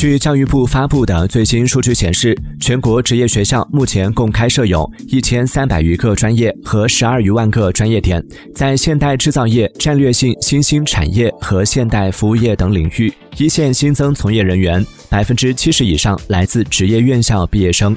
据教育部发布的最新数据显示全国职业学校目前共开设有一千三百余个专业和十二余万个专业点在现代制造业战略性新兴产业和现代服务业等领域一线新增从业人员百分之七十以上来自职业院校毕业生。